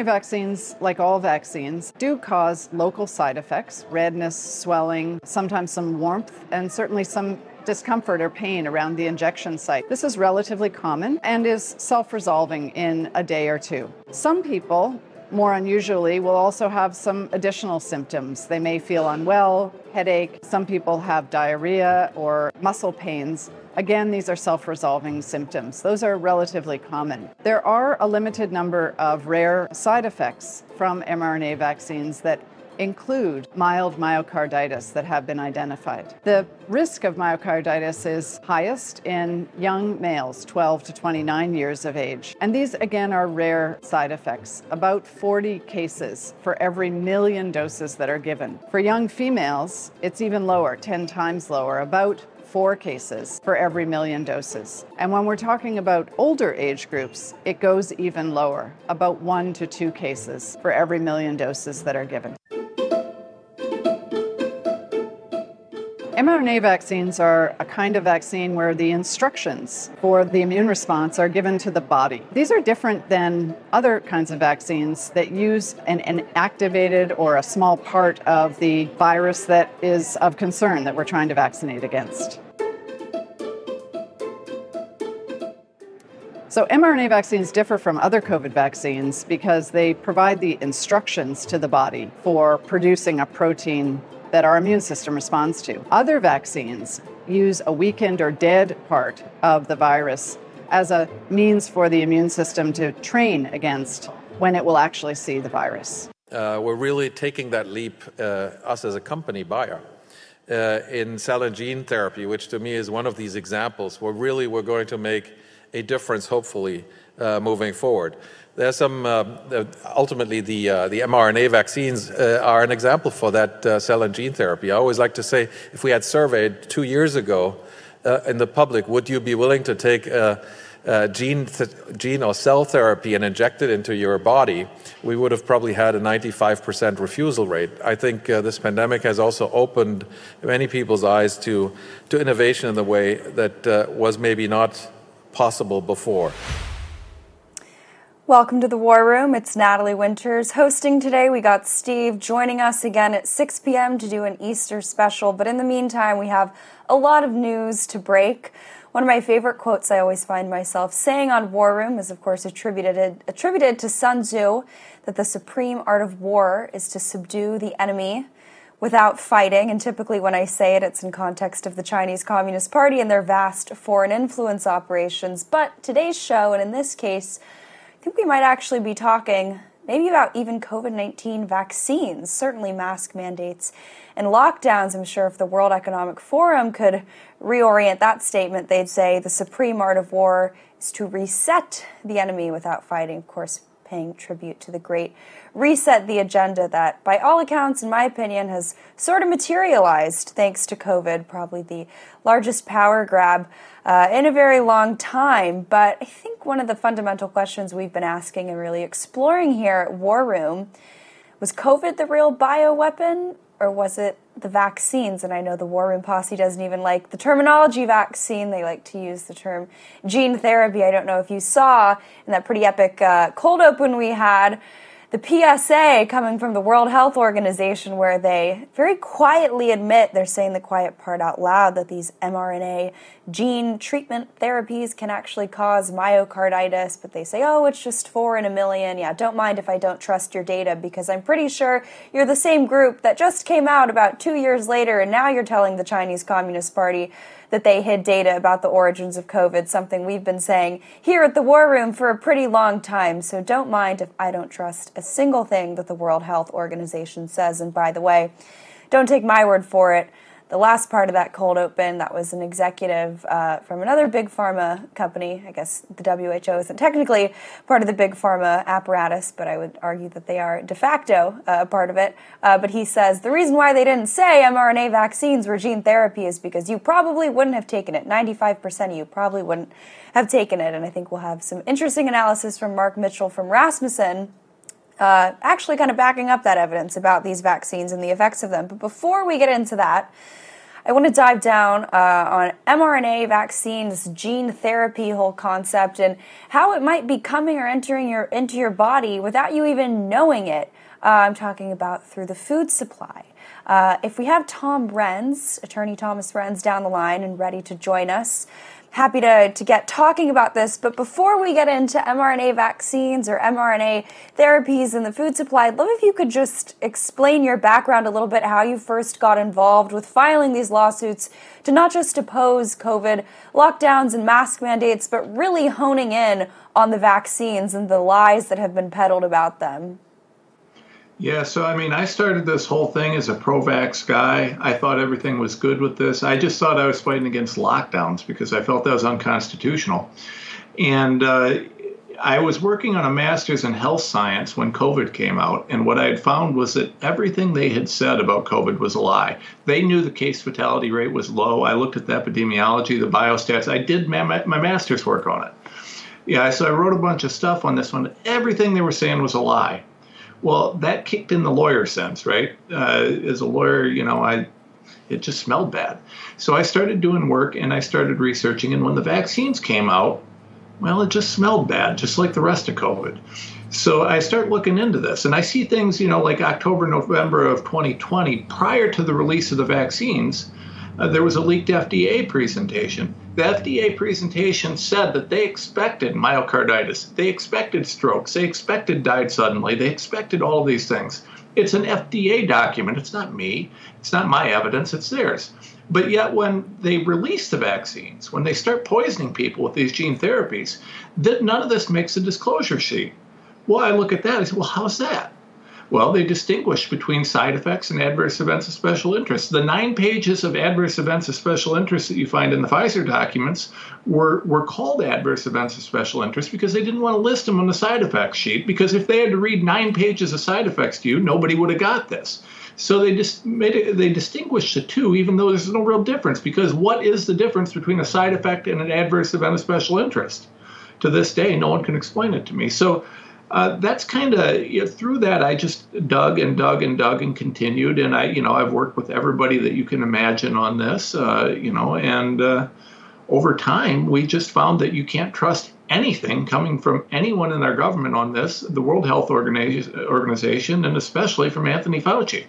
mRNA vaccines, like all vaccines, do cause local side effects redness, swelling, sometimes some warmth, and certainly some discomfort or pain around the injection site. This is relatively common and is self resolving in a day or two. Some people more unusually, will also have some additional symptoms. They may feel unwell, headache. Some people have diarrhea or muscle pains. Again, these are self resolving symptoms. Those are relatively common. There are a limited number of rare side effects from mRNA vaccines that include mild myocarditis that have been identified. The risk of myocarditis is highest in young males, 12 to 29 years of age. And these, again, are rare side effects, about 40 cases for every million doses that are given. For young females, it's even lower, 10 times lower, about four cases for every million doses. And when we're talking about older age groups, it goes even lower, about one to two cases for every million doses that are given. mRNA vaccines are a kind of vaccine where the instructions for the immune response are given to the body. These are different than other kinds of vaccines that use an, an, activated or a small part of the virus that is of concern that we're trying to vaccinate against. So, mRNA vaccines differ from other COVID vaccines because they provide the instructions to the body for producing a protein that our immune system responds to. Other vaccines use a weakened or dead part of the virus as a means for the immune system to train against when it will actually see the virus. Uh, we're really taking that leap, uh, us as a company, Bayer, uh, in cell and gene therapy, which to me is one of these examples where really we're going to make a difference, hopefully, uh, moving forward. There's some, uh, ultimately, the, uh, the mRNA vaccines uh, are an example for that uh, cell and gene therapy. I always like to say if we had surveyed two years ago uh, in the public, would you be willing to take gene, or cell therapy and inject it into your body? We would have probably had a 95% refusal rate. I think this pandemic has also opened many people's eyes to, to innovation in the way that was maybe not possible before. Welcome to the War Room. It's Natalie Winters hosting today. We got Steve joining us again at 6 p.m. to do an Easter special. But in the meantime, we have a lot of news to break. One of my favorite quotes I always find myself saying on War Room is, of course, attributed, attributed to Sun Tzu that the supreme art of war is to subdue the enemy without fighting. And typically, when I say it, it's in context of the Chinese Communist Party and their vast foreign influence operations. But today's show, and in this case, I think we might actually be talking maybe about even COVID 19 vaccines, certainly mask mandates and lockdowns. I'm sure if the World Economic Forum could reorient that statement, they'd say the supreme art of war is to reset the enemy without fighting. Of course, paying tribute to the great reset the agenda that, by all accounts, in my opinion, has sort of materialized thanks to COVID, probably the largest power grab uh, in a very long time. But I think one of the fundamental questions we've been asking and really exploring here at War Room was COVID the real bioweapon, or was it the vaccines? And I know the War Room posse doesn't even like the terminology vaccine. They like to use the term gene therapy. I don't know if you saw in that pretty epic uh, cold open we had the PSA coming from the World Health Organization, where they very quietly admit they're saying the quiet part out loud that these mRNA gene treatment therapies can actually cause myocarditis, but they say, oh, it's just four in a million. Yeah, don't mind if I don't trust your data because I'm pretty sure you're the same group that just came out about two years later, and now you're telling the Chinese Communist Party that they hid data about the origins of COVID, something we've been saying here at the War Room for a pretty long time. So don't mind if I don't trust a single thing that the World Health Organization says. And by the way, don't take my word for it the last part of that cold open, that was an executive uh, from another big pharma company. I guess the WHO isn't technically part of the big pharma apparatus, but I would argue that they are de facto uh, a part of it. Uh, but he says the reason why they didn't say mRNA vaccines were gene therapy is because you probably wouldn't have taken it. 95% of you probably wouldn't have taken it. And I think we'll have some interesting analysis from Mark Mitchell from Rasmussen uh, actually kind of backing up that evidence about these vaccines and the effects of them. But before we get into that, I want to dive down uh, on mRNA vaccines, gene therapy whole concept, and how it might be coming or entering your into your body without you even knowing it. Uh, I'm talking about through the food supply. Uh, if we have Tom Renz, attorney Thomas Renz, down the line and ready to join us, happy to, to get talking about this. But before we get into mRNA vaccines or mRNA therapies in the food supply, I'd love if you could just explain your background a little bit, how you first got involved with filing these lawsuits to not just oppose COVID lockdowns and mask mandates, but really honing in on the vaccines and the lies that have been peddled about them. Yeah, so I mean, I started this whole thing as a pro vax guy. I thought everything was good with this. I just thought I was fighting against lockdowns because I felt that was unconstitutional. And uh, I was working on a master's in health science when COVID came out. And what I had found was that everything they had said about COVID was a lie. They knew the case fatality rate was low. I looked at the epidemiology, the biostats. I did my, my master's work on it. Yeah, so I wrote a bunch of stuff on this one. Everything they were saying was a lie. Well, that kicked in the lawyer sense, right? Uh, as a lawyer, you know, I it just smelled bad. So I started doing work and I started researching. And when the vaccines came out, well, it just smelled bad, just like the rest of COVID. So I start looking into this and I see things, you know, like October, November of 2020, prior to the release of the vaccines, uh, there was a leaked FDA presentation. The FDA presentation said that they expected myocarditis, they expected strokes, they expected died suddenly, they expected all these things. It's an FDA document. It's not me. It's not my evidence. It's theirs. But yet, when they release the vaccines, when they start poisoning people with these gene therapies, that none of this makes a disclosure sheet. Well, I look at that. I say, well, how's that? Well, they distinguish between side effects and adverse events of special interest. The nine pages of adverse events of special interest that you find in the Pfizer documents were, were called adverse events of special interest because they didn't want to list them on the side effects sheet. Because if they had to read nine pages of side effects to you, nobody would have got this. So they just made it, they distinguished the two, even though there's no real difference. Because what is the difference between a side effect and an adverse event of special interest? To this day, no one can explain it to me. So uh, that's kind of you know, through that I just dug and dug and dug and continued and I you know I've worked with everybody that you can imagine on this uh, you know and uh, over time we just found that you can't trust anything coming from anyone in our government on this the World Health Organization and especially from Anthony Fauci.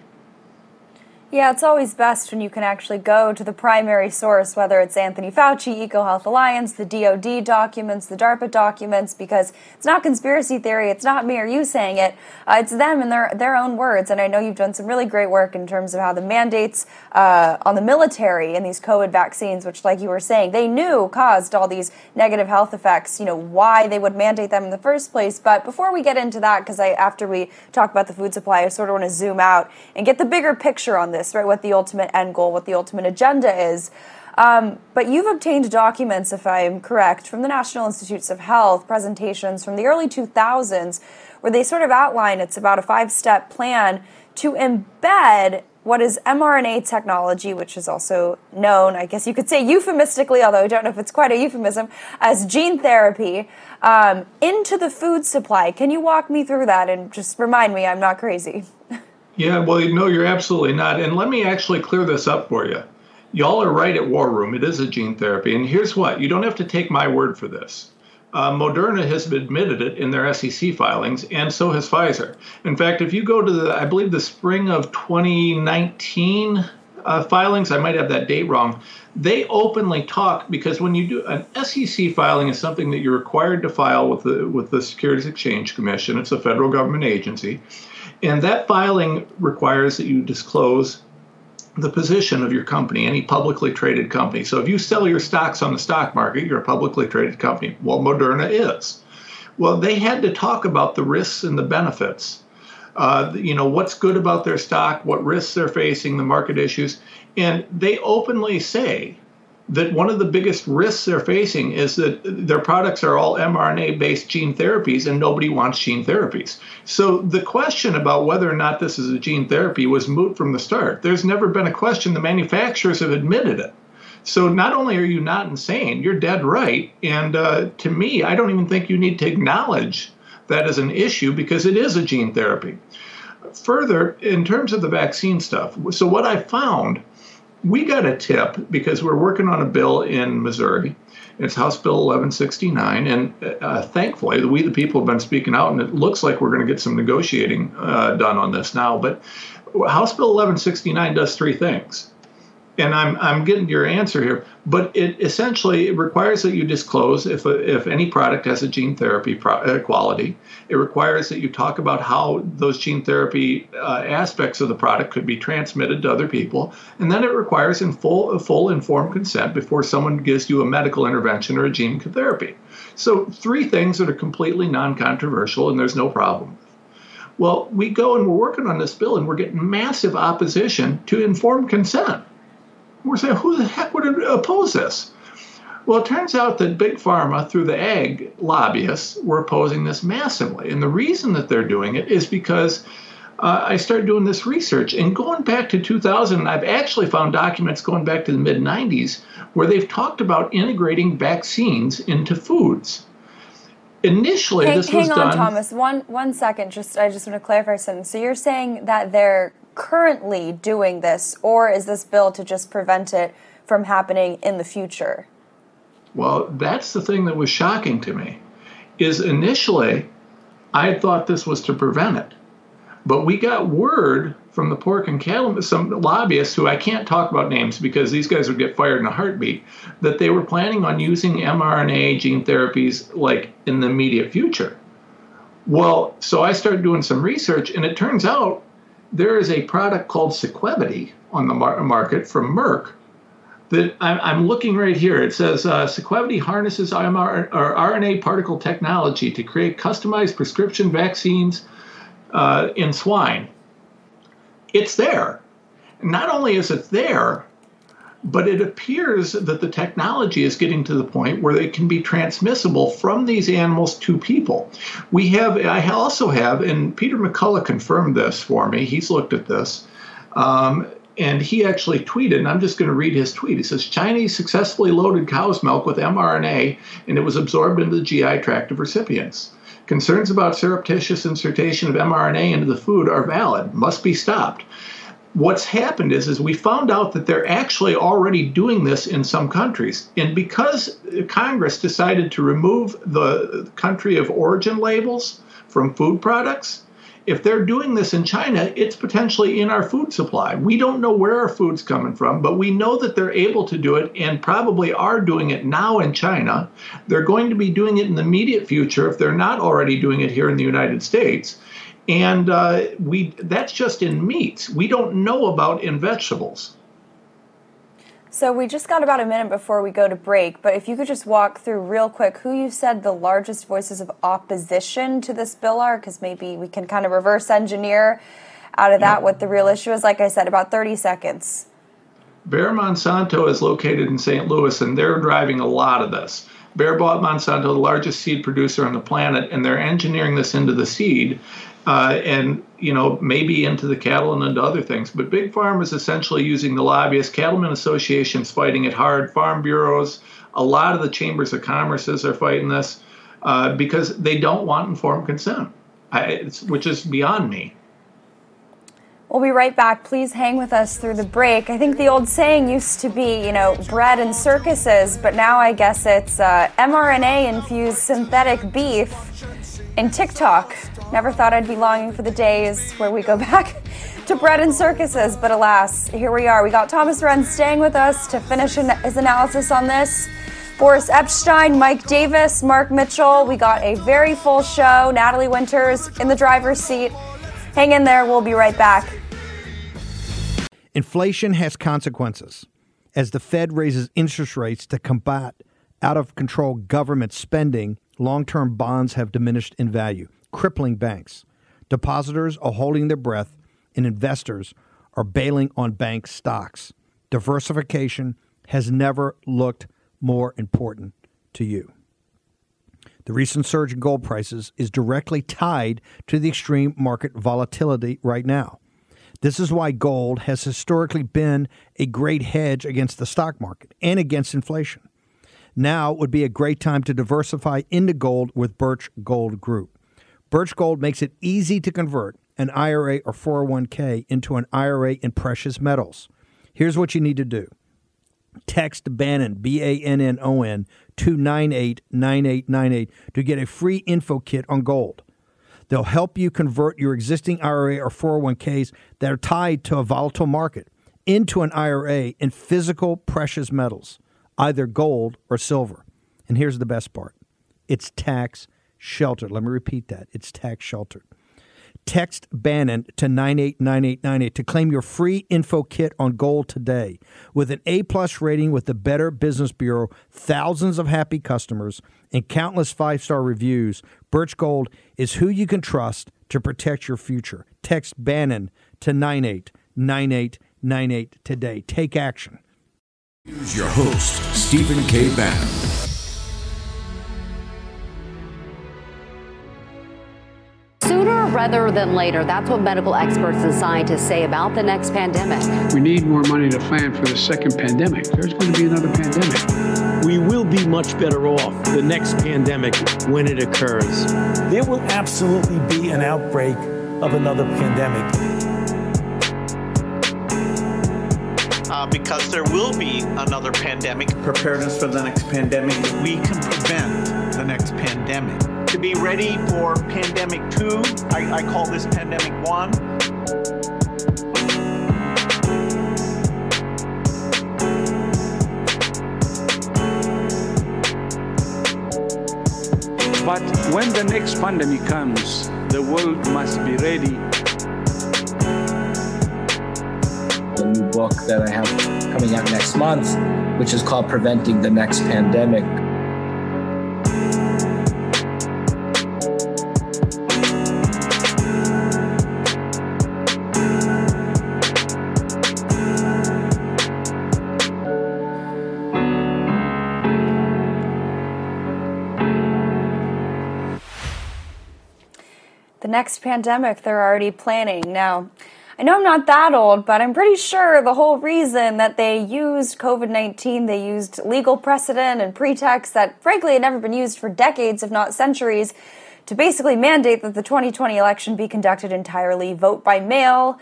Yeah, it's always best when you can actually go to the primary source, whether it's Anthony Fauci, EcoHealth Alliance, the DoD documents, the DARPA documents, because it's not conspiracy theory. It's not me or you saying it. Uh, it's them in their their own words. And I know you've done some really great work in terms of how the mandates uh, on the military and these COVID vaccines, which, like you were saying, they knew caused all these negative health effects. You know why they would mandate them in the first place. But before we get into that, because I after we talk about the food supply, I sort of want to zoom out and get the bigger picture on this right? What the ultimate end goal, what the ultimate agenda is. Um, but you've obtained documents, if I'm correct, from the National Institutes of Health, presentations from the early 2000s, where they sort of outline it's about a five step plan to embed what is mRNA technology, which is also known, I guess you could say euphemistically, although I don't know if it's quite a euphemism, as gene therapy, um, into the food supply. Can you walk me through that and just remind me I'm not crazy? Yeah, well, no, you're absolutely not. And let me actually clear this up for you. Y'all are right at War Room. It is a gene therapy. And here's what you don't have to take my word for this. Uh, Moderna has admitted it in their SEC filings, and so has Pfizer. In fact, if you go to the, I believe, the spring of 2019 uh, filings, I might have that date wrong, they openly talk because when you do an SEC filing is something that you're required to file with the with the Securities Exchange Commission. It's a federal government agency, and that filing requires that you disclose the position of your company, any publicly traded company. So if you sell your stocks on the stock market, you're a publicly traded company. Well, Moderna is. Well, they had to talk about the risks and the benefits. Uh, you know, what's good about their stock, what risks they're facing, the market issues. And they openly say that one of the biggest risks they're facing is that their products are all mRNA based gene therapies and nobody wants gene therapies. So the question about whether or not this is a gene therapy was moot from the start. There's never been a question. The manufacturers have admitted it. So not only are you not insane, you're dead right. And uh, to me, I don't even think you need to acknowledge that as an issue because it is a gene therapy. Further, in terms of the vaccine stuff, so what I found we got a tip because we're working on a bill in Missouri. It's House Bill 1169, and uh, thankfully, we the people have been speaking out, and it looks like we're going to get some negotiating uh, done on this now. But House Bill 1169 does three things and I'm I'm getting your answer here, but it essentially it requires that you disclose if if any product has a gene therapy pro- uh, quality. It requires that you talk about how those gene therapy uh, aspects of the product could be transmitted to other people, and then it requires in full full informed consent before someone gives you a medical intervention or a gene therapy. So three things that are completely non-controversial, and there's no problem. Well, we go and we're working on this bill, and we're getting massive opposition to informed consent we're saying, who the heck would oppose this? Well, it turns out that Big Pharma, through the ag lobbyists, were opposing this massively. And the reason that they're doing it is because uh, I started doing this research. And going back to 2000, I've actually found documents going back to the mid 90s where they've talked about integrating vaccines into foods. Initially, hang, this hang was on, done. Thomas. One one second. Just I just want to clarify something. So you're saying that they're currently doing this, or is this bill to just prevent it from happening in the future? Well, that's the thing that was shocking to me. Is initially I thought this was to prevent it. But we got word from the pork and cattle, some lobbyists who I can't talk about names because these guys would get fired in a heartbeat, that they were planning on using mRNA gene therapies like in the immediate future. Well, so I started doing some research, and it turns out there is a product called Sequivity on the mar- market from Merck that I'm, I'm, looking right here. It says uh, Sequivity harnesses RMR, or RNA particle technology to create customized prescription vaccines uh, in swine. It's there. Not only is it there, but it appears that the technology is getting to the point where it can be transmissible from these animals to people. We have, I also have, and Peter McCullough confirmed this for me. He's looked at this. Um, and he actually tweeted, and I'm just going to read his tweet. He says Chinese successfully loaded cow's milk with mRNA, and it was absorbed into the GI tract of recipients. Concerns about surreptitious insertion of mRNA into the food are valid, must be stopped what's happened is is we found out that they're actually already doing this in some countries. And because congress decided to remove the country of origin labels from food products if they're doing this in china it's potentially in our food supply. We don't know where our food's coming from but we know that they're able to do it and probably are doing it now in china. They're going to be doing it in the immediate future if they're not already doing it here in the united states and uh, we that's just in meats. We don't know about in vegetables. So we just got about a minute before we go to break, but if you could just walk through real quick who you said the largest voices of opposition to this bill are, because maybe we can kind of reverse engineer out of that yeah. what the real issue is. Like I said, about 30 seconds. Bayer Monsanto is located in St. Louis, and they're driving a lot of this. Bayer bought Monsanto, the largest seed producer on the planet, and they're engineering this into the seed uh, and you know maybe into the cattle and into other things. But big farm is essentially using the lobbyists, cattlemen associations fighting it hard, farm bureaus, a lot of the chambers of commerces are fighting this uh, because they don't want informed consent, I, which is beyond me. We'll be right back. Please hang with us through the break. I think the old saying used to be, you know, bread and circuses, but now I guess it's uh, mRNA infused synthetic beef and TikTok. Never thought I'd be longing for the days where we go back to bread and circuses, but alas, here we are. We got Thomas Renz staying with us to finish his analysis on this. Boris Epshteyn, Mike Davis, Mark Mitchell. We got a very full show. Natalie Winters in the driver's seat. Hang in there. We'll be right back. Inflation has consequences. As the Fed raises interest rates to combat out of control government spending, long term bonds have diminished in value, crippling banks. Depositors are holding their breath, and investors are bailing on bank stocks. Diversification has never looked more important to you. The recent surge in gold prices is directly tied to the extreme market volatility right now. This is why gold has historically been a great hedge against the stock market and against inflation. Now would be a great time to diversify into gold with Birch Gold Group. Birch Gold makes it easy to convert an IRA or 401k into an IRA in precious metals. Here's what you need to do. Text Bannon, B A N N O N, to 989898 to get a free info kit on gold. They'll help you convert your existing IRA or 401ks that are tied to a volatile market into an IRA in physical precious metals, either gold or silver. And here's the best part it's tax sheltered. Let me repeat that it's tax sheltered. Text Bannon to 989898 to claim your free info kit on gold today. With an A plus rating with the Better Business Bureau, thousands of happy customers, and countless five star reviews, Birch Gold is who you can trust to protect your future. Text Bannon to 989898 today. Take action. Here's your host, Stephen K. Bannon. Sooner rather than later, that's what medical experts and scientists say about the next pandemic. We need more money to plan for the second pandemic. There's going to be another pandemic. We will be much better off the next pandemic when it occurs. There will absolutely be an outbreak of another pandemic. Uh, because there will be another pandemic. Preparedness for the next pandemic. We can prevent the next pandemic. To be ready for pandemic two, I, I call this pandemic one. But when the next pandemic comes, the world must be ready. Book that I have coming out next month, which is called Preventing the Next Pandemic. The next pandemic they're already planning. Now, I know I'm not that old, but I'm pretty sure the whole reason that they used COVID 19, they used legal precedent and pretext that frankly had never been used for decades, if not centuries, to basically mandate that the 2020 election be conducted entirely vote by mail,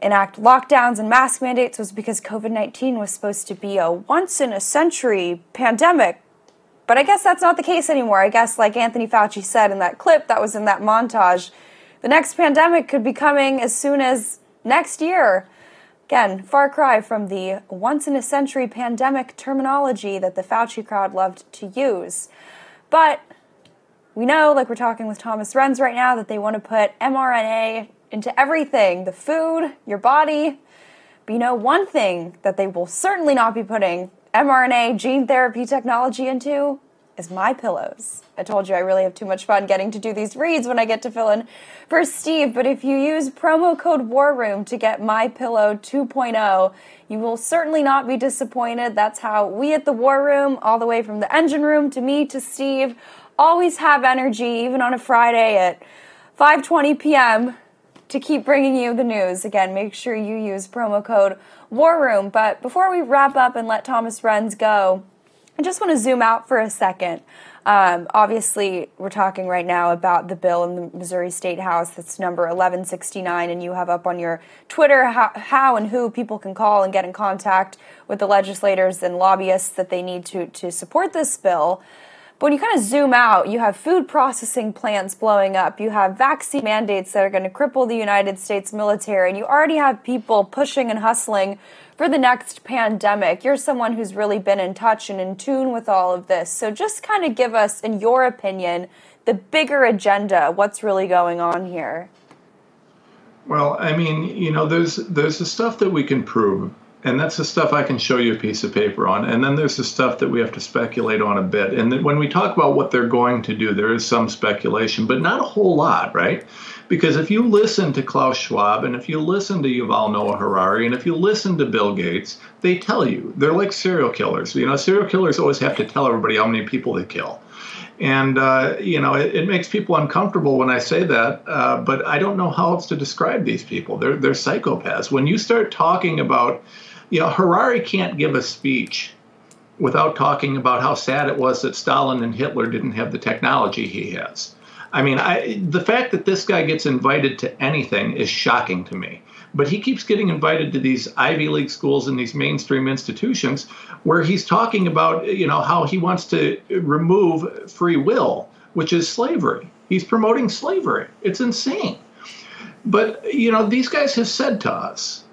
enact lockdowns and mask mandates was because COVID 19 was supposed to be a once in a century pandemic. But I guess that's not the case anymore. I guess, like Anthony Fauci said in that clip that was in that montage, the next pandemic could be coming as soon as next year. Again, far cry from the once in a century pandemic terminology that the Fauci crowd loved to use. But we know, like we're talking with Thomas Renz right now, that they want to put mRNA into everything the food, your body. But you know, one thing that they will certainly not be putting mRNA gene therapy technology into is my pillows. I told you I really have too much fun getting to do these reads when I get to fill in for Steve, but if you use promo code War Room to get my pillow 2.0, you will certainly not be disappointed. That's how we at the War Room, all the way from the engine room to me to Steve, always have energy even on a Friday at 5:20 p.m. to keep bringing you the news. Again, make sure you use promo code War Room. But before we wrap up and let Thomas Renz go, I just want to zoom out for a second. Um, obviously, we're talking right now about the bill in the Missouri State House that's number 1169, and you have up on your Twitter how, how, and who people can call and get in contact with the legislators and lobbyists that they need to, to support this bill. But when you kind of zoom out, you have food processing plants blowing up, you have vaccine mandates that are going to cripple the United States military, and you already have people pushing and hustling for the next pandemic. You're someone who's really been in touch and in tune with all of this. So just kind of give us, in your opinion, the bigger agenda, what's really going on here. Well, I mean, you know, there's there's the stuff that we can prove, and that's the stuff I can show you a piece of paper on. And then there's the stuff that we have to speculate on a bit. And when we talk about what they're going to do, there is some speculation, but not a whole lot, right? Because if you listen to Klaus Schwab and if you listen to Yuval Noah Harari and if you listen to Bill Gates, they tell you they're like serial killers. You know, serial killers always have to tell everybody how many people they kill. And, uh, you know, it, it, makes people uncomfortable when I say that, uh, but I don't know how else to describe these people. They're, they're psychopaths. When you start talking about, you know, Harari can't give a speech without talking about how sad it was that Stalin and Hitler didn't have the technology he has. I mean, I, the fact that this guy gets invited to anything is shocking to me. But he keeps getting invited to these Ivy League schools and these mainstream institutions where he's talking about, you know, how he wants to remove free will, which is slavery. He's promoting slavery. It's insane. But you know, these guys have said to us,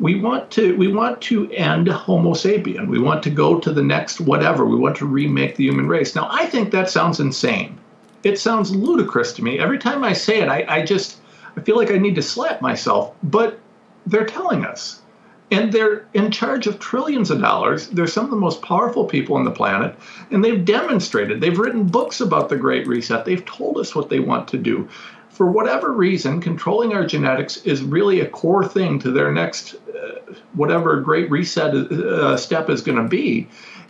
we want to we want to end Homo sapien. We want to go to the next whatever. We want to remake the human race. Now, I think that sounds insane it sounds ludicrous to me. Every time I say it, I, I just I feel like I need to slap myself. But they're telling us. And they're in charge of trillions of dollars. They're some of the most powerful people on the planet. And they've demonstrated, they've written books about the Great Reset. They've told us what they want to do. For whatever reason, controlling our genetics is really a core thing to their next, uh, whatever Great Reset uh, step is going to be.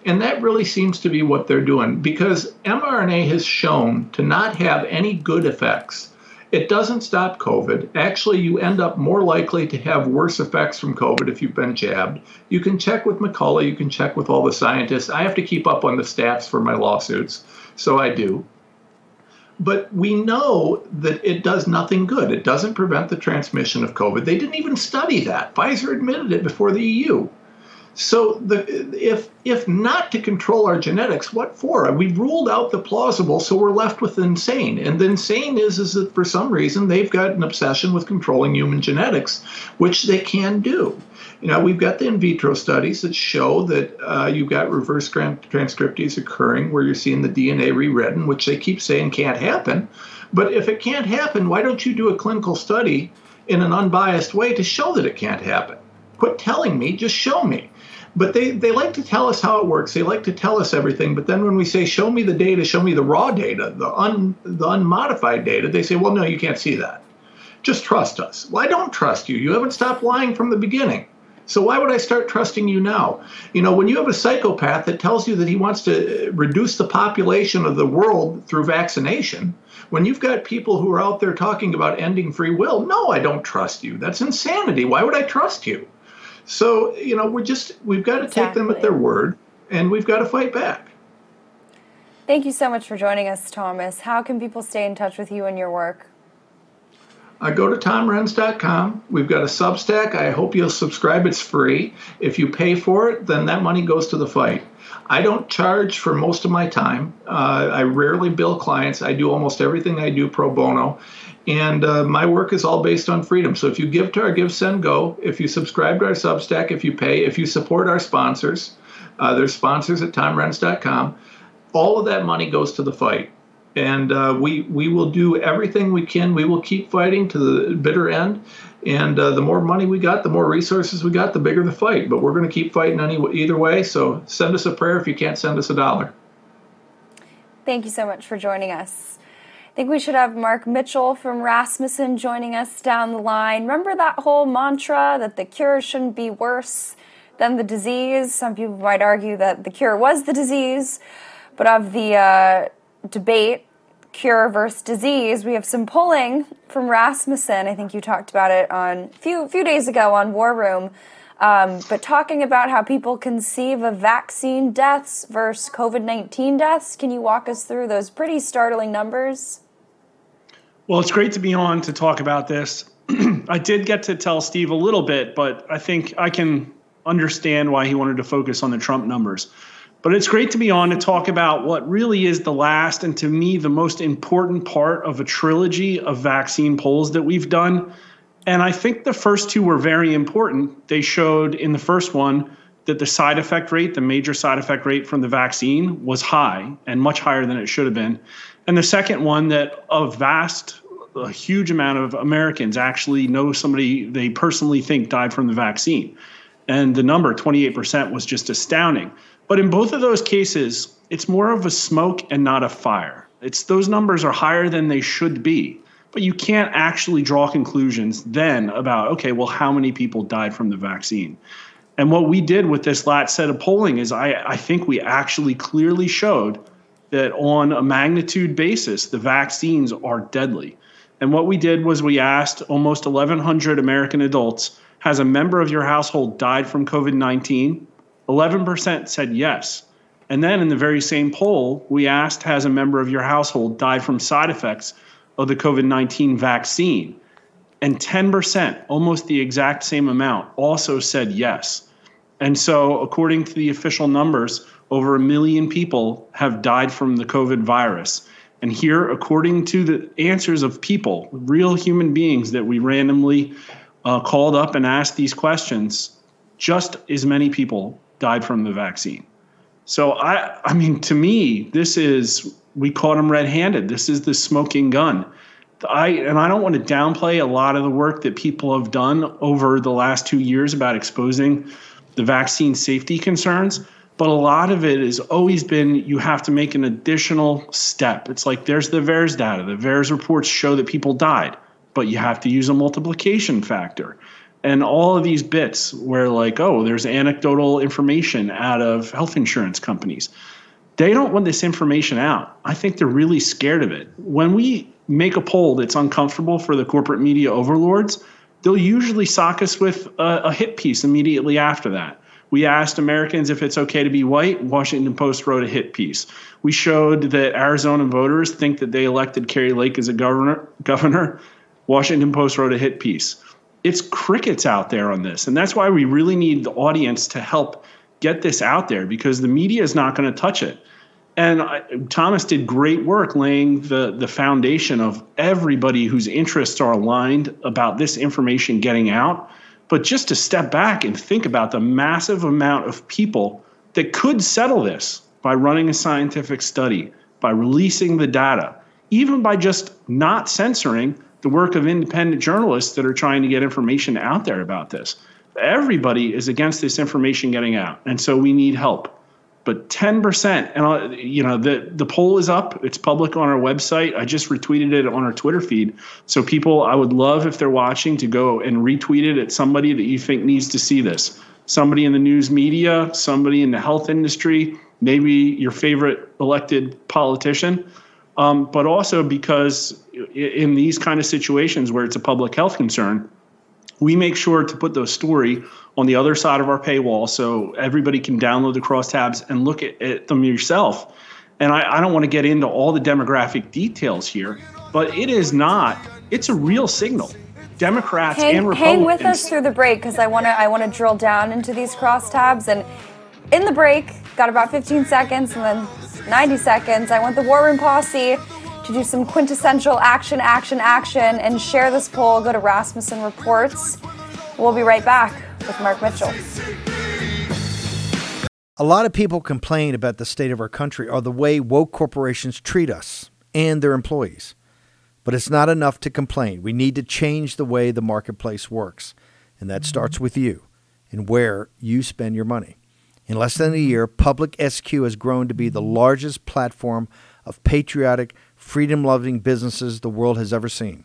And that really seems to be what they're doing because mRNA has shown to not have any good effects. It doesn't stop COVID. Actually, you end up more likely to have worse effects from COVID if you've been jabbed. You can check with McCullough, you can check with all the scientists. I have to keep up on the stats for my lawsuits, so I do. But we know that it does nothing good. It doesn't prevent the transmission of COVID. They didn't even study that. Pfizer admitted it before the EU. So the, if if not to control our genetics, what for? We've ruled out the plausible, so we're left with insane. And the insane is is that for some reason they've got an obsession with controlling human genetics, which they can do. You know, we've got the in vitro studies that show that uh, you've got reverse transcriptase occurring where you're seeing the DNA rewritten, which they keep saying can't happen. But if it can't happen, why don't you do a clinical study in an unbiased way to show that it can't happen? Quit telling me, just show me but they, they like to tell us how it works. They like to tell us everything. But then when we say, show me the data, show me the raw data, the, un, the unmodified data, they say, well, no, you can't see that. Just trust us. Well, I don't trust you. You haven't stopped lying from the beginning. So why would I start trusting you now? You know, when you have a psychopath that tells you that he wants to uh, reduce the population of the world through vaccination, when you've got people who are out there talking about ending free will, no, I don't trust you. That's insanity. Why would I trust you? So, you know, we're just, we've got to exactly. take them at their word and we've got to fight back. Thank you so much for joining us, Thomas. How can people stay in touch with you and your work? I go to tomrenz.com. We've got a Substack. I hope you'll subscribe. It's free. If you pay for it, then that money goes to the fight. I don't charge for most of my time. Uh, I rarely bill clients. I do almost everything I do pro bono. And uh, my work is all based on freedom. So if you give to our Give, Send, Go, if you subscribe to our Substack, if you pay, if you support our sponsors, uh, there's sponsors at tomrenz.com, all of that money goes to the fight. And uh, we, we will do everything we can. We will keep fighting to the bitter end. And uh, the more money we got, the more resources we got, the bigger the fight. But we're going to keep fighting any, either way. So send us a prayer if you can't send us a dollar. Thank you so much for joining us think we should have Mark Mitchell from Rasmussen joining us down the line. Remember that whole mantra that the cure shouldn't be worse than the disease? Some people might argue that the cure was the disease, but of the uh, debate, cure versus disease, we have some polling from Rasmussen. I think you talked about it on few, few days ago on War Room. Um, but talking about how people conceive of vaccine deaths versus COVID 19 deaths, can you walk us through those pretty startling numbers? Well, it's great to be on to talk about this. I did get to tell Steve a little bit, but I think I can understand why he wanted to focus on the Trump numbers. But it's great to be on to talk about what really is the last and to me the most important part of a trilogy of vaccine polls that we've done. And I think the first two were very important. They showed in the first one that the side effect rate, the major side effect rate from the vaccine, was high and much higher than it should have been. And the second one, that a vast, a huge amount of Americans actually know somebody they personally think died from the vaccine. And the number, 28%, was just astounding. But in both of those cases, it's more of a smoke and not a fire. It's those numbers are higher than they should be. But you can't actually draw conclusions then about, okay, well, how many people died from the vaccine? And what we did with this last set of polling is I, I think we actually clearly showed that on a magnitude basis, the vaccines are deadly. And what we did was we asked almost 1,100 American adults Has a member of your household died from COVID 19? 11% said yes. And then in the very same poll, we asked Has a member of your household died from side effects of the COVID 19 vaccine? And 10%, almost the exact same amount, also said yes. And so, according to the official numbers, over a million people have died from the COVID virus. And here, according to the answers of people, real human beings that we randomly uh, called up and asked these questions, just as many people died from the vaccine. So I, I mean, to me, this is we caught him red-handed. This is the smoking gun. I and I don't want to downplay a lot of the work that people have done over the last two years about exposing the vaccine safety concerns. But a lot of it has always been you have to make an additional step. It's like there's the VAERS data. The VAERS reports show that people died, but you have to use a multiplication factor. And all of these bits where, like, oh, there's anecdotal information out of health insurance companies. They don't want this information out. I think they're really scared of it. When we make a poll that's uncomfortable for the corporate media overlords, they'll usually sock us with a, a hit piece immediately after that. We asked Americans if it's okay to be white. Washington Post wrote a hit piece. We showed that Arizona voters think that they elected Kari Lake as a governor. Governor. Washington Post wrote a hit piece. It's crickets out there on this, and that's why we really need the audience to help get this out there because the media is not going to touch it. And I, Thomas did great work laying the the foundation of everybody whose interests are aligned about this information getting out. But just to step back and think about the massive amount of people that could settle this by running a scientific study, by releasing the data, even by just not censoring the work of independent journalists that are trying to get information out there about this. Everybody is against this information getting out, and so we need help but 10% and you know the the poll is up. It's public on our website. I just retweeted it on our twitter feed. So people i would love if they're watching to go and retweet it at somebody that you think needs to see this. Somebody in the news media somebody in the health industry maybe your favorite elected politician. Um, but also because in these kind of situations where it's a public health concern we make sure to put the story on the other side of our paywall so everybody can download the crosstabs and look at, at them yourself. And I, I don't want to get into all the demographic details here, but it is not, it's a real signal. Democrats hang, and Republicans. Hang with us through the break because I want to I want to drill down into these crosstabs and in the break got about 15 seconds and then 90 seconds. I want the War Room posse to do some quintessential action, action, action, and share this poll. Go to Rasmussen Reports. We'll be right back with Mark Mitchell. A lot of people complain about the state of our country or the way woke corporations treat us and their employees. But it's not enough to complain. We need to change the way the marketplace works. And that starts with you and where you spend your money. In less than a year, Public SQ has grown to be the largest platform of patriotic, freedom loving businesses the world has ever seen.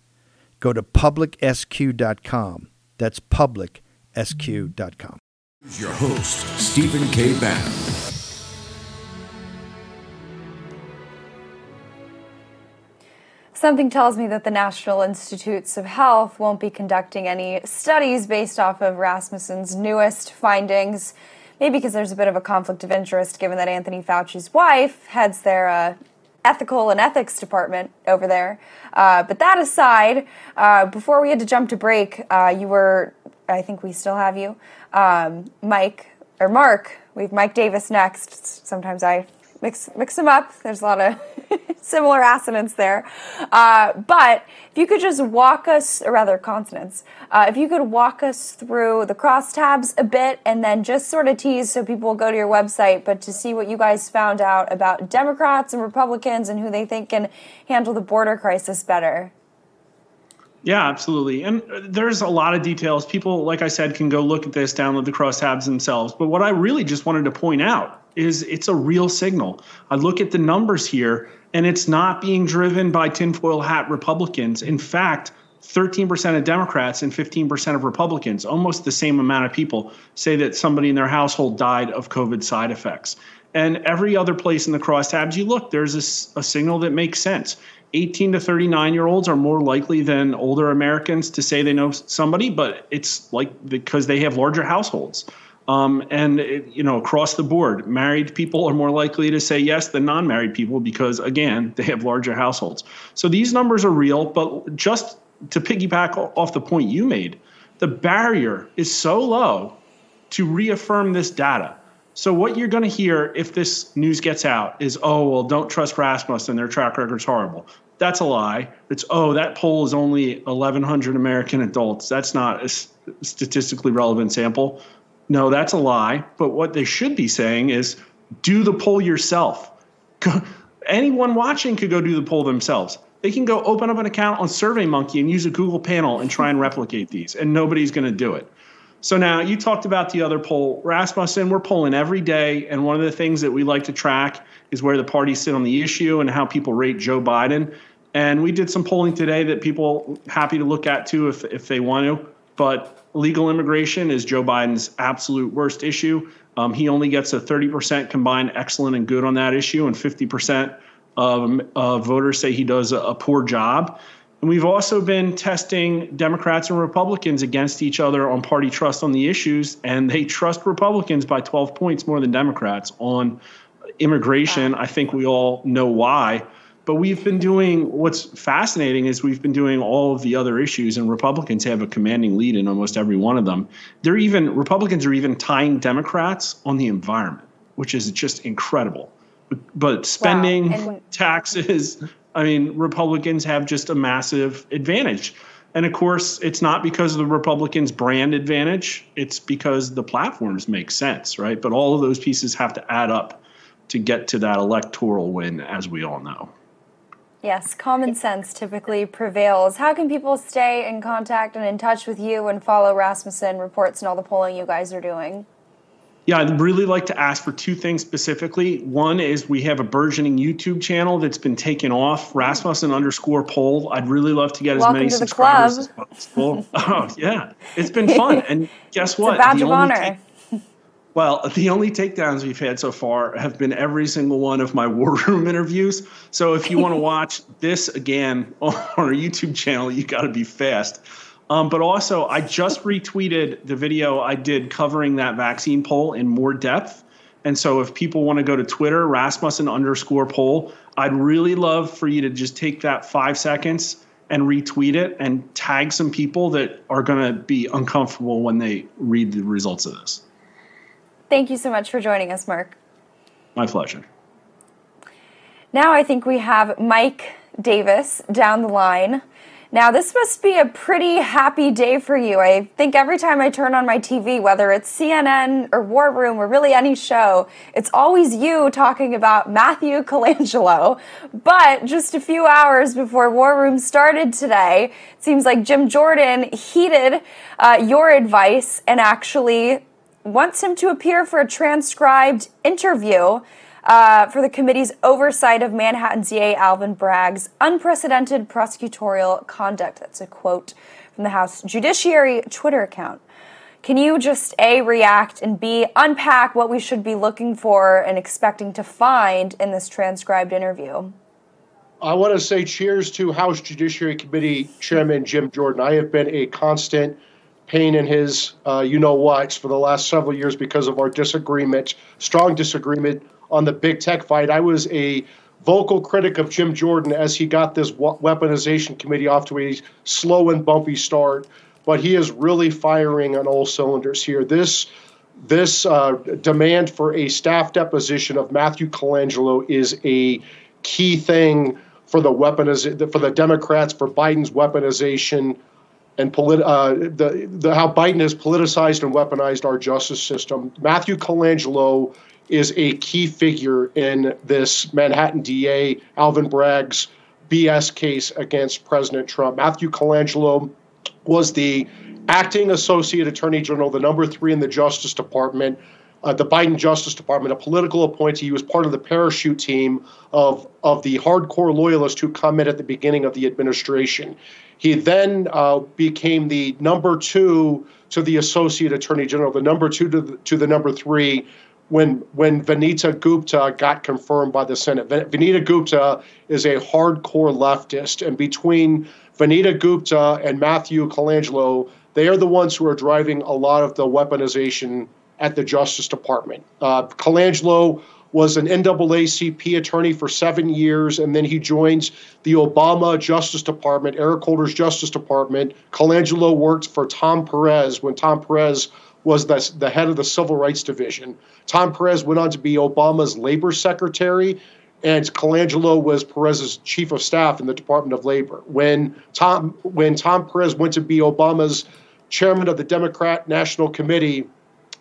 Go to publicsq.com. That's publicsq.com. Here's your host, Stephen K. Bannon. Something tells me that the National Institutes of Health won't be conducting any studies based off of Rasmussen's newest findings. Maybe because there's a bit of a conflict of interest given that Anthony Fauci's wife heads their uh, ethical and ethics department over there. Uh, but that aside, uh, before we had to jump to break, uh, you were, I think we still have you, um, Mike, or Mark. We have Mike Davis next. Sometimes I mix mix them up. There's a lot of similar assonance there. Uh, but if you could just walk us, or rather consonants, uh, if you could walk us through the crosstabs a bit and then just sort of tease so people will go to your website, but to see what you guys found out about Democrats and Republicans and who they think can handle the border crisis better. Yeah, absolutely. And there's a lot of details. People, like I said, can go look at this, download the crosstabs themselves. But what I really just wanted to point out is it's a real signal. I look at the numbers here and it's not being driven by tinfoil hat Republicans. In fact, 13% of Democrats and 15% of Republicans, almost the same amount of people, say that somebody in their household died of COVID side effects. And every other place in the crosstabs you look, there's a, a signal that makes sense. 18 to 39 year olds are more likely than older Americans to say they know somebody, but it's like because they have larger households. Um, and it, you know, across the board, married people are more likely to say yes than non-married people because, again, they have larger households. So these numbers are real. But just to piggyback off the point you made, the barrier is so low to reaffirm this data. So what you're going to hear if this news gets out is, oh, well, don't trust Rasmussen. Their track record's horrible. That's a lie. It's, oh, that poll is only 1,100 American adults. That's not a statistically relevant sample. No, that's a lie. But what they should be saying is do the poll yourself. Anyone watching could go do the poll themselves. They can go open up an account on SurveyMonkey and use a Google panel and try and replicate these, and nobody's going to do it. So now you talked about the other poll. Rasmussen, we're polling every day, and one of the things that we like to track is where the parties sit on the issue and how people rate Joe Biden. And we did some polling today that people happy to look at too if if they want to. But legal immigration is Joe Biden's absolute worst issue. Um, he only gets a 30% combined excellent and good on that issue, and 50% of uh, voters say he does a, a poor job. And we've also been testing Democrats and Republicans against each other on party trust on the issues, and they trust Republicans by 12 points more than Democrats on immigration. I think we all know why. But we've been doing what's fascinating is we've been doing all of the other issues, and Republicans have a commanding lead in almost every one of them. They're even Republicans are even tying Democrats on the environment, which is just incredible. But, but spending, wow. taxes, I mean, Republicans have just a massive advantage. And of course, it's not because of the Republicans' brand advantage, it's because the platforms make sense, right? But all of those pieces have to add up to get to that electoral win, as we all know. Yes, common sense typically prevails. How can people stay in contact and in touch with you and follow Rasmussen reports and all the polling you guys are doing? Yeah, I'd really like to ask for two things specifically. One is we have a burgeoning YouTube channel that's been taken off, Rasmussen underscore poll. I'd really love to get Welcome as many subscribers as possible. oh, yeah. It's been fun. And guess what? Badge the of honor. Well, the only takedowns we've had so far have been every single one of my war room interviews. So if you want to watch this again on our YouTube channel, you got to be fast. Um, but also, I just retweeted the video I did covering that vaccine poll in more depth. And so if people want to go to Twitter, Rasmussen underscore poll, I'd really love for you to just take that five seconds and retweet it and tag some people that are going to be uncomfortable when they read the results of this. Thank you so much for joining us, Mark. My pleasure. Now I think we have Mike Davis down the line. Now, this must be a pretty happy day for you. I think every time I turn on my TV, whether it's CNN or War Room or really any show, it's always you talking about Matthew Colangelo. But just a few hours before War Room started today, it seems like Jim Jordan heeded uh, your advice and actually wants him to appear for a transcribed interview uh, for the committee's oversight of Manhattan DA Alvin Bragg's unprecedented prosecutorial conduct. That's a quote from the House Judiciary Twitter account. Can you just A, react, and B, unpack what we should be looking for and expecting to find in this transcribed interview? I want to say cheers to House Judiciary Committee Chairman Jim Jordan. I have been a constant pain in his uh, you know what for the last several years because of our disagreement, strong disagreement on the big tech fight. I was a vocal critic of Jim Jordan as he got this weaponization committee off to a slow and bumpy start, but he is really firing on all cylinders here. This this uh, demand for a staff deposition of Matthew Colangelo is a key thing for the weaponiz- for the Democrats for Biden's weaponization and polit- uh, the, the how Biden has politicized and weaponized our justice system. Matthew Colangelo is a key figure in this Manhattan DA Alvin Bragg's BS case against President Trump. Matthew Colangelo was the acting associate attorney general, the number three in the Justice Department. Uh, the Biden Justice Department, a political appointee. He was part of the parachute team of, of the hardcore loyalists who come in at the beginning of the administration. He then uh, became the number two to the associate attorney general, the number two to the, to the number three when when Vanita Gupta got confirmed by the Senate. Vanita Gupta is a hardcore leftist, and between Vanita Gupta and Matthew Colangelo, they are the ones who are driving a lot of the weaponization at the Justice Department. Uh, Colangelo was an NAACP attorney for seven years, and then he joins the Obama Justice Department, Eric Holder's Justice Department. Colangelo worked for Tom Perez when Tom Perez was the, the head of the Civil Rights Division. Tom Perez went on to be Obama's labor secretary, and Colangelo was Perez's chief of staff in the Department of Labor. When Tom when Tom Perez went to be Obama's chairman of the Democrat National Committee,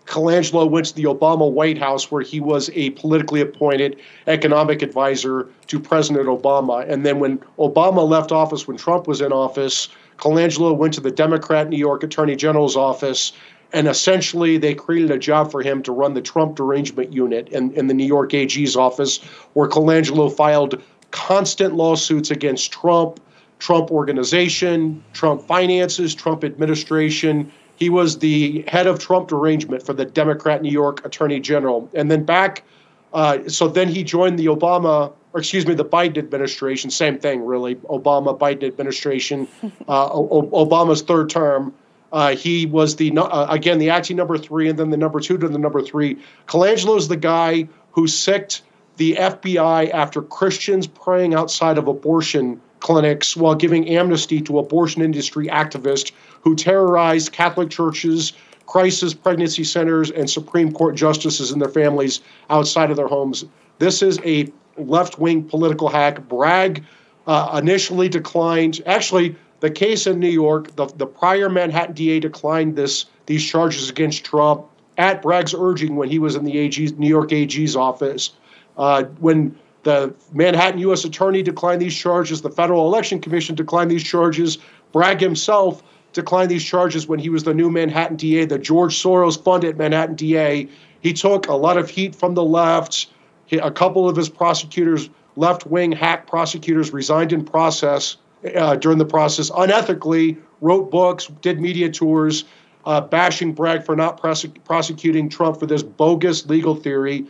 Colangelo went to the Obama White House, where he was a politically appointed economic advisor to President Obama. And then when Obama left office, when Trump was in office, Colangelo went to the Democrat New York Attorney General's office and essentially, they created a job for him to run the Trump derangement unit in, in the New York AG's office, where Colangelo filed constant lawsuits against Trump, Trump organization, Trump finances, Trump administration. He was the head of Trump derangement for the Democrat New York Attorney General. And then back, uh, so then he joined the Obama, or excuse me, the Biden administration. Same thing, really. Obama, Biden administration, uh, o- Obama's third term. Uh, he was the uh, again the acting number three, and then the number two to the number three. Colangelo is the guy who sicked the FBI after Christians praying outside of abortion clinics while giving amnesty to abortion industry activists who terrorized Catholic churches, crisis pregnancy centers, and Supreme Court justices and their families outside of their homes. This is a left wing political hack. Bragg uh, initially declined. Actually, the case in New York, the, the prior Manhattan DA declined this these charges against Trump at Bragg's urging when he was in the AG's, New York AG's office. Uh, when the Manhattan U.S. Attorney declined these charges, the Federal Election Commission declined these charges. Bragg himself declined these charges when he was the new Manhattan DA, the George Soros funded Manhattan DA. He took a lot of heat from the left. He, a couple of his prosecutors, left wing hack prosecutors, resigned in process uh, during the process unethically, wrote books, did media tours, uh, bashing Bragg for not prosecuting Trump for this bogus legal theory.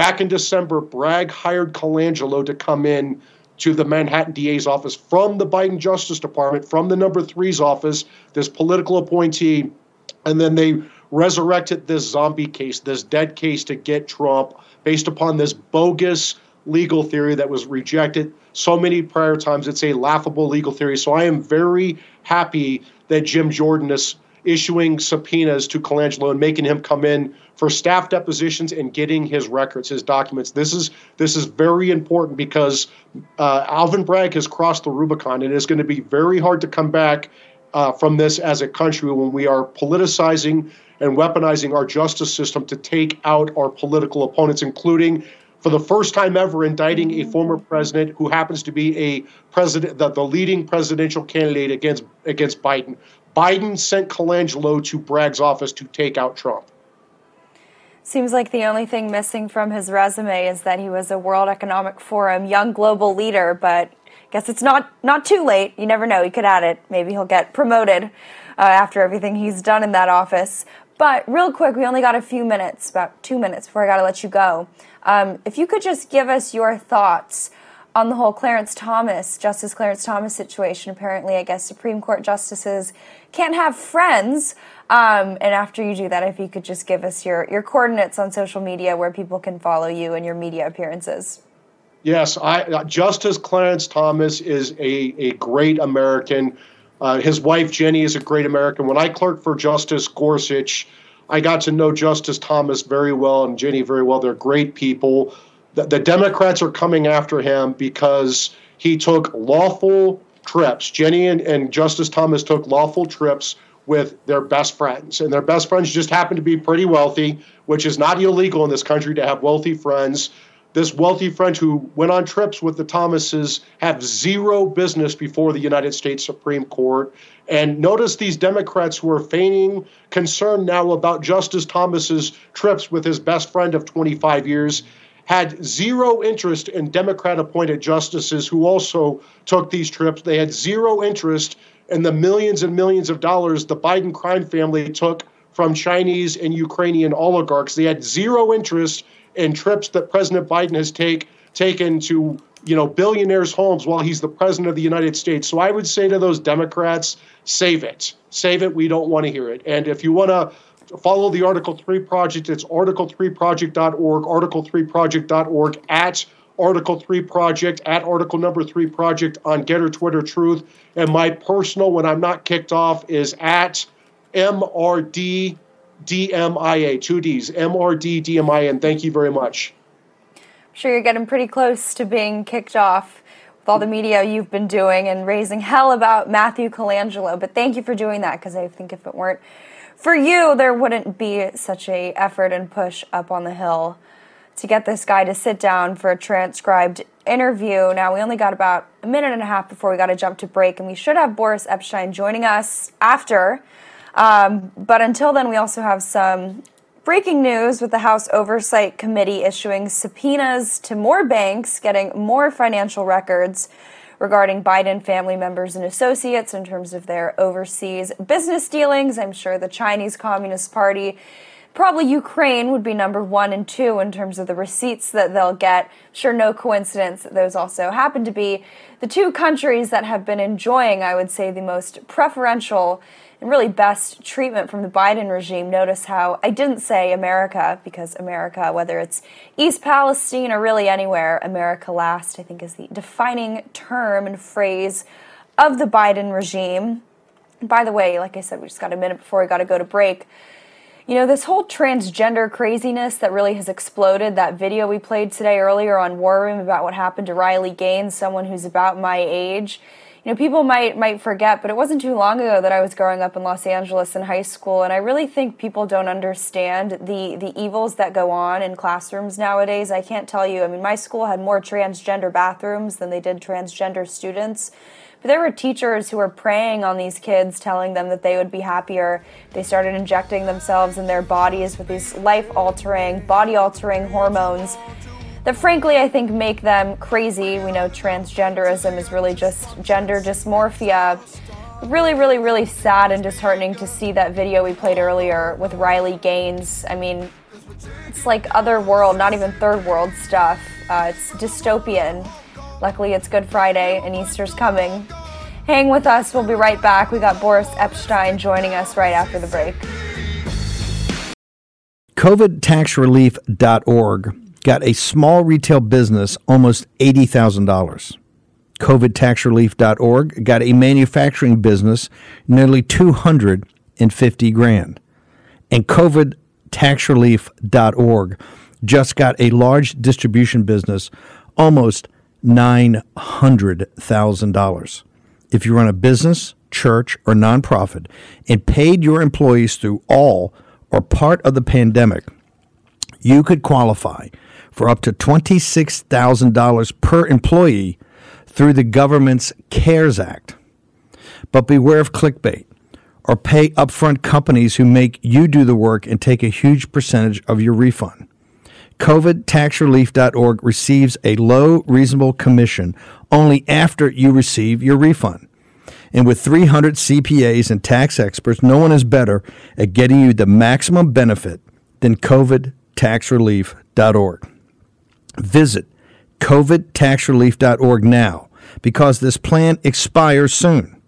Back in December, Bragg hired Colangelo to come in to the Manhattan DA's office from the Biden Justice Department, from the number three's office, this political appointee. And then they resurrected this zombie case, this dead case to get Trump based upon this bogus legal theory that was rejected so many prior times. It's a laughable legal theory. So I am very happy that Jim Jordan is issuing subpoenas to Colangelo and making him come in for staff depositions and getting his records, his documents. This is this is very important because uh, Alvin Bragg has crossed the Rubicon, and it's going to be very hard to come back uh, from this as a country when we are politicizing and weaponizing our justice system to take out our political opponents, including for the first time ever indicting a former president who happens to be a president the, the leading presidential candidate against against Biden. Biden sent Colangelo to Bragg's office to take out Trump. Seems like the only thing missing from his resume is that he was a World Economic Forum young global leader, but guess it's not not too late. You never know. He could add it. Maybe he'll get promoted uh, after everything he's done in that office. But real quick, we only got a few minutes, about two minutes before I got to let you go. Um, if you could just give us your thoughts on the whole Clarence Thomas, Justice Clarence Thomas situation. Apparently, I guess Supreme Court justices can't have friends. Um, and after you do that, if you could just give us your, your coordinates on social media where people can follow you and your media appearances. Yes, I, uh, Justice Clarence Thomas is a, a great American. Uh, his wife, Ginni, is a great American. When I clerked for Justice Gorsuch, I got to know Justice Thomas very well and Ginni very well. They're great people. The, the Democrats are coming after him because he took lawful trips. Ginni and, and Justice Thomas took lawful trips with their best friends. And their best friends just happen to be pretty wealthy, which is not illegal in this country to have wealthy friends. This wealthy friend who went on trips with the Thomases have zero business before the United States Supreme Court. And notice these Democrats who are feigning concern now about Justice Thomas's trips with his best friend of 25 years had zero interest in Democrat appointed justices who also took these trips. They had zero interest in the millions and millions of dollars the Biden crime family took from Chinese and Ukrainian oligarchs. They had zero interest in trips that President Biden has take, taken to you know billionaires' homes while he's the president of the United States. So I would say to those Democrats, save it, save it. We don't want to hear it. And if you want to follow the Article 3 project. It's article3project.org, article3project.org, at Article 3 Project, at Article number 3 Project on Gettr Twitter Truth. And my personal, when I'm not kicked off, is at MRD DMIA, two D's, MRD DMIA. And thank you very much. I'm sure you're getting pretty close to being kicked off with all the media you've been doing and raising hell about Matthew Colangelo. But thank you for doing that because I think if it weren't for you, there wouldn't be such a effort and push up on the hill to get this guy to sit down for a transcribed interview. Now, we only got about a minute and a half before we got to jump to break, and we should have Boris Epshteyn joining us after. Um, but until then, we also have some breaking news with the House Oversight Committee issuing subpoenas to more banks, getting more financial records regarding Biden family members and associates in terms of their overseas business dealings. I'm sure the Chinese Communist Party probably Ukraine would be number one and two in terms of the receipts that they'll get. Sure, no coincidence that those also happen to be the two countries that have been enjoying, I would say, the most preferential and really best treatment from the Biden regime. Notice how I didn't say America because America, whether it's East Palestine or really anywhere, America last, I think is the defining term and phrase of the Biden regime. By the way, like I said, we just got a minute before we got to go to break. You know, this whole transgender craziness that really has exploded, that video we played today earlier on War Room about what happened to Riley Gaines, someone who's about my age you know, people might might forget, but it wasn't too long ago that I was growing up in Los Angeles in high school, and I really think people don't understand the the evils that go on in classrooms nowadays. I can't tell you. I mean, my school had more transgender bathrooms than they did transgender students. But there were teachers who were preying on these kids, telling them that they would be happier. They started injecting themselves in their bodies with these life altering, body altering hormones that frankly I think make them crazy. We know transgenderism is really just gender dysmorphia. Really, really, really sad and disheartening to see that video we played earlier with Riley Gaines. I mean, it's like other world, not even third world stuff. Uh, it's dystopian. Luckily, it's Good Friday and Easter's coming. Hang with us. We'll be right back. We got Boris Epshteyn joining us right after the break. COVIDtaxrelief.org got a small retail business almost $80,000. COVIDtaxrelief.org got a manufacturing business nearly 250 grand. And COVIDtaxrelief.org just got a large distribution business almost $900,000. If you run a business, church, or nonprofit and paid your employees through all or part of the pandemic, you could qualify for up to $26,000 per employee through the government's CARES Act. But beware of clickbait or pay upfront companies who make you do the work and take a huge percentage of your refund. COVIDtaxrelief.org receives a low, reasonable commission only after you receive your refund. And with 300 CPAs and tax experts, no one is better at getting you the maximum benefit than COVIDtaxrelief.org. Visit covidtaxrelief.org now because this plan expires soon.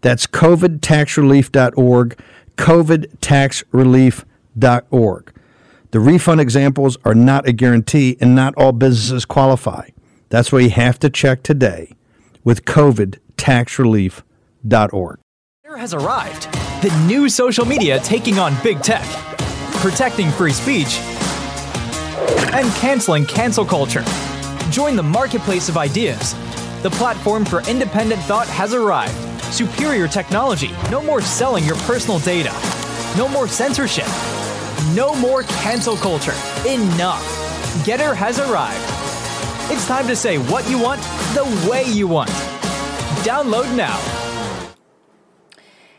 That's covidtaxrelief.org, covidtaxrelief.org. The refund examples are not a guarantee and not all businesses qualify. That's why you have to check today with covidtaxrelief.org. There has arrived. The new social media taking on big tech, protecting free speech, and canceling cancel culture. Join the marketplace of ideas. The platform for independent thought has arrived. Superior technology. No more selling your personal data. No more censorship. No more cancel culture. Enough. Gettr has arrived. It's time to say what you want the way you want. Download now.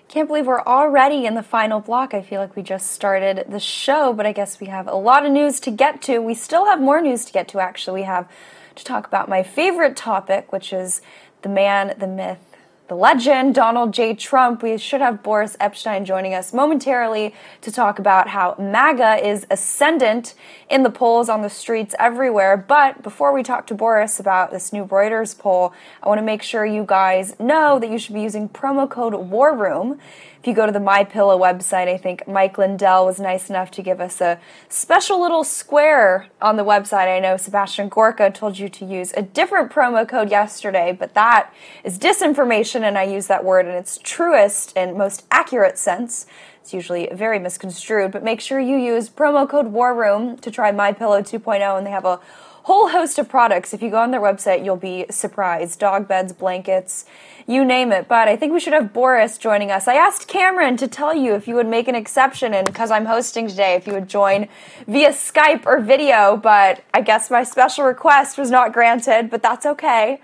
Can't believe we're already in the final block. I feel like we just started the show, but I guess we have a lot of news to get to. We still have more news to get to, actually. We have to talk about my favorite topic, which is the man, the myth, the legend, Donald J. Trump. We should have Boris Epshteyn joining us momentarily to talk about how MAGA is ascendant in the polls on the streets everywhere. But before we talk to Boris about this new Reuters poll, I want to make sure you guys know that you should be using promo code War Room if you go to the My Pillow website, I think Mike Lindell was nice enough to give us a special little square on the website. I know Sebastian Gorka told you to use a different promo code yesterday, but that is disinformation, and I use that word in its truest and most accurate sense. It's usually very misconstrued, but make sure you use promo code War Room to try My Pillow 2.0, and they have a whole host of products. If you go on their website, you'll be surprised. Dog beds, blankets, you name it. But I think we should have Boris joining us. I asked Cameron to tell you if you would make an exception, and because I'm hosting today, if you would join via Skype or video. But I guess my special request was not granted, but that's okay.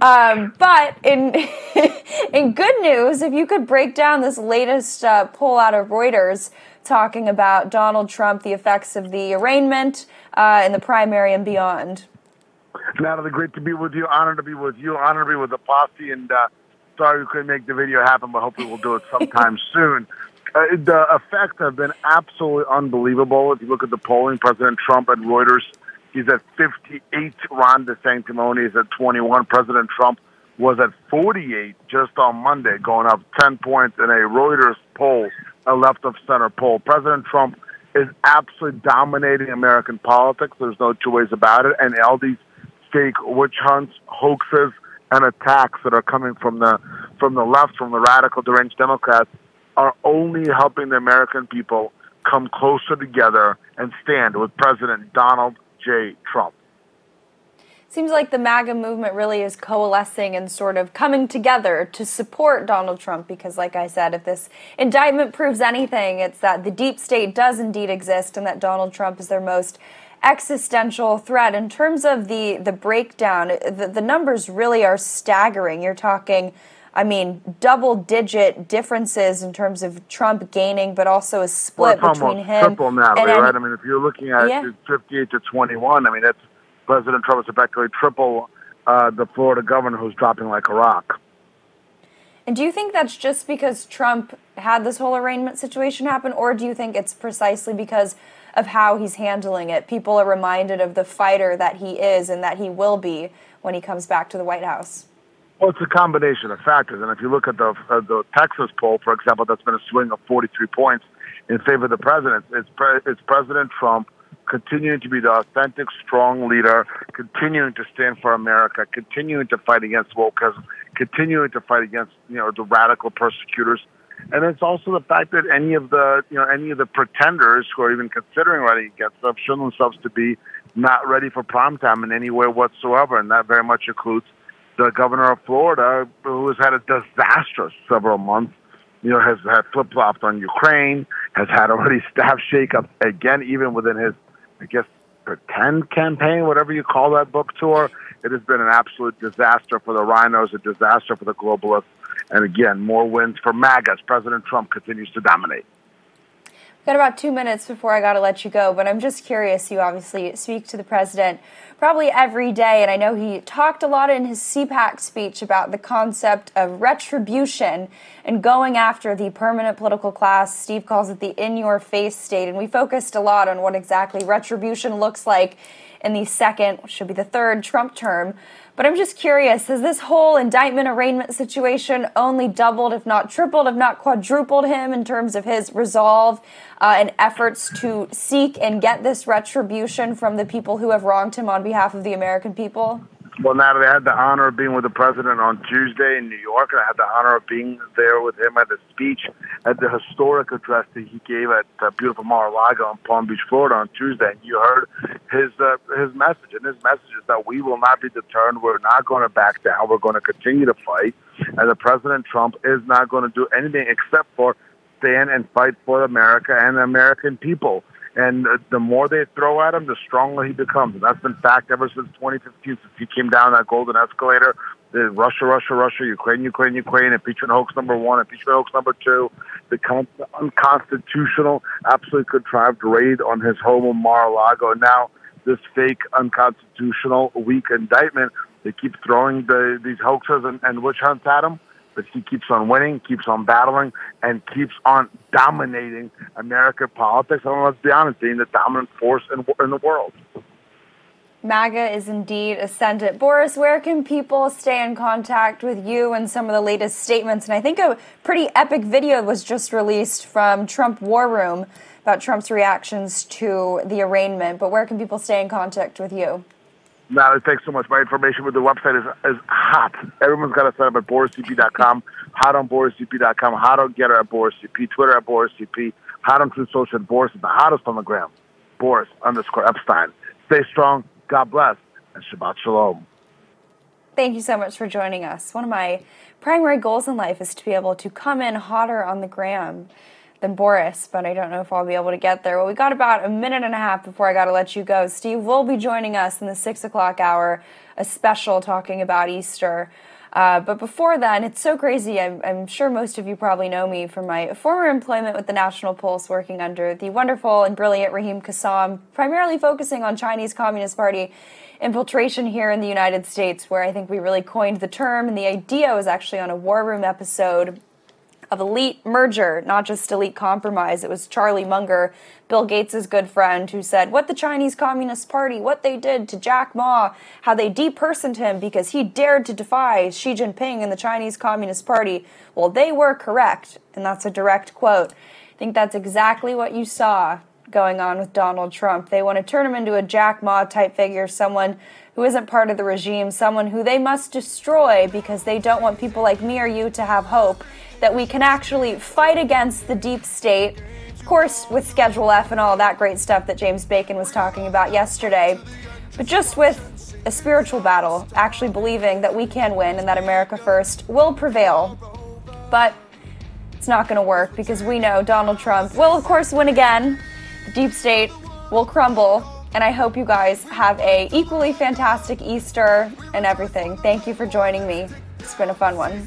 Um, but in in good news, if you could break down this latest uh, poll out of Reuters talking about Donald Trump, the effects of the arraignment uh, in the primary and beyond. Natalie, great to be with you. Honored to be with you. Honored to be with the posse. And uh, sorry we couldn't make the video happen, but hopefully we'll do it sometime soon. Uh, the effects have been absolutely unbelievable. If you look at the polling, President Trump at Reuters, he's at 58. Ron DeSanctimony is at 21. President Trump was at 48 just on Monday, going up 10 points in a Reuters poll, a left of center poll. President Trump is absolutely dominating American politics. There's no two ways about it. And all these fake witch hunts, hoaxes, and attacks that are coming from the from the left, from the radical deranged Democrats, are only helping the American people come closer together and stand with President Donald J. Trump. Seems like the MAGA movement really is coalescing and sort of coming together to support Donald Trump because, like I said, if this indictment proves anything, it's that the deep state does indeed exist and that Donald Trump is their most existential threat. In terms of the, the breakdown, the, the numbers really are staggering. You're talking. I mean, double digit differences in terms of Trump gaining, but also a split well, between him triple, Natalie, and right? I mean, if you're looking at Yeah. 58 to 21, I mean, that's President Trump is effectively triple uh, the Florida governor who's dropping like a rock. And do you think that's just because Trump had this whole arraignment situation happen, or do you think it's precisely because of how he's handling it? People are reminded of the fighter that he is and that he will be when he comes back to the White House. Well, it's a combination of factors, and if you look at the uh, the Texas poll, for example, that's been a swing of 43 points in favor of the president. It's pre- it's President Trump continuing to be the authentic, strong leader, continuing to stand for America, continuing to fight against wokeism, continuing to fight against you know the radical persecutors. And it's also the fact that any of the you know any of the pretenders who are even considering running against them show themselves to be not ready for prime time in any way whatsoever, and that very much includes the governor of Florida, who has had a disastrous several months. You know, has had flip flopped on Ukraine, has had already staff shakeups again, even within his, I guess, pretend campaign, whatever you call that book tour. It has been an absolute disaster for the rhinos, a disaster for the globalists, and again, more wins for MAGA as President Trump continues to dominate. Got about two minutes before I got to let you go, but I'm just curious. You obviously speak to the president probably every day, and I know he talked a lot in his CPAC speech about the concept of retribution and going after the permanent political class. Steve calls it the in your face state, and we focused a lot on what exactly retribution looks like in the second, should be the third Trump term. But I'm just curious has this whole indictment arraignment situation only doubled, if not tripled, if not quadrupled him in terms of his resolve uh, and efforts to seek and get this retribution from the people who have wronged him on behalf of the American people? Well, Natalie, I had the honor of being with the president on Tuesday in New York, and I had the honor of being there with him at the speech at the historic address that he gave at uh, beautiful Mar-a-Lago in Palm Beach, Florida on Tuesday. And you heard his uh, his message, and his message is that we will not be deterred. We're not going to back down. We're going to continue to fight, and the President Trump is not going to do anything except for stand and fight for America and the American people. And the more they throw at him, the stronger he becomes. And that's been fact ever since 2015, since he came down that golden escalator. The Russia, Russia, Russia, Ukraine, Ukraine, Ukraine, impeachment hoax number one, impeachment hoax number two, the con- unconstitutional, absolutely contrived raid on his home in Mar-a-Lago. Now this fake, unconstitutional, weak indictment. They keep throwing the, these hoaxes and, and witch hunts at him but he keeps on winning, keeps on battling, and keeps on dominating American politics. And let's be honest, being the dominant force in, in the world. MAGA is indeed ascendant. Boris, where can people stay in contact with you and some of the latest statements? And I think a pretty epic video was just released from Trump War Room about Trump's reactions to the arraignment. But where can people stay in contact with you? Now, thanks so much. My information with the website is, is hot. Everyone's got to sign up at borisep.com, hot on borisep.com, hot on Gettr at borisep, Twitter at borisep, hot on Truth Social Boris is the hottest on the gram. Boris underscore Epshteyn. Stay strong. God bless. And Shabbat Shalom. Thank you so much for joining us. One of my primary goals in life is to be able to come in hotter on the gram than Boris, but I don't know if I'll be able to get there. Well, we got about a minute and a half before I got to let you go. Steve will be joining us in the six o'clock hour, a special talking about Easter. Uh, but before then, it's so crazy. I'm, I'm, sure most of you probably know me from my former employment with the National Pulse, working under the wonderful and brilliant Raheem Kassam, primarily focusing on Chinese Communist Party infiltration here in the United States, where I think we really coined the term. And the idea was actually on a War Room episode of elite merger, not just elite compromise. It was Charlie Munger, Bill Gates' good friend, who said what the Chinese Communist Party, what they did to Jack Ma, how they depersoned him because he dared to defy Xi Jinping and the Chinese Communist Party. Well, they were correct, and that's a direct quote. I think that's exactly what you saw going on with Donald Trump. They want to turn him into a Jack Ma type figure, someone who isn't part of the regime, someone who they must destroy because they don't want people like me or you to have hope that we can actually fight against the deep state. Of course, with Schedule F and all that great stuff that James Bacon was talking about yesterday, but just with a spiritual battle, actually believing that we can win and that America First will prevail. But it's not going to work because we know Donald Trump will, of course, win again. The deep state will crumble. And I hope you guys have a equally fantastic Easter and everything. Thank you for joining me. It's been a fun one.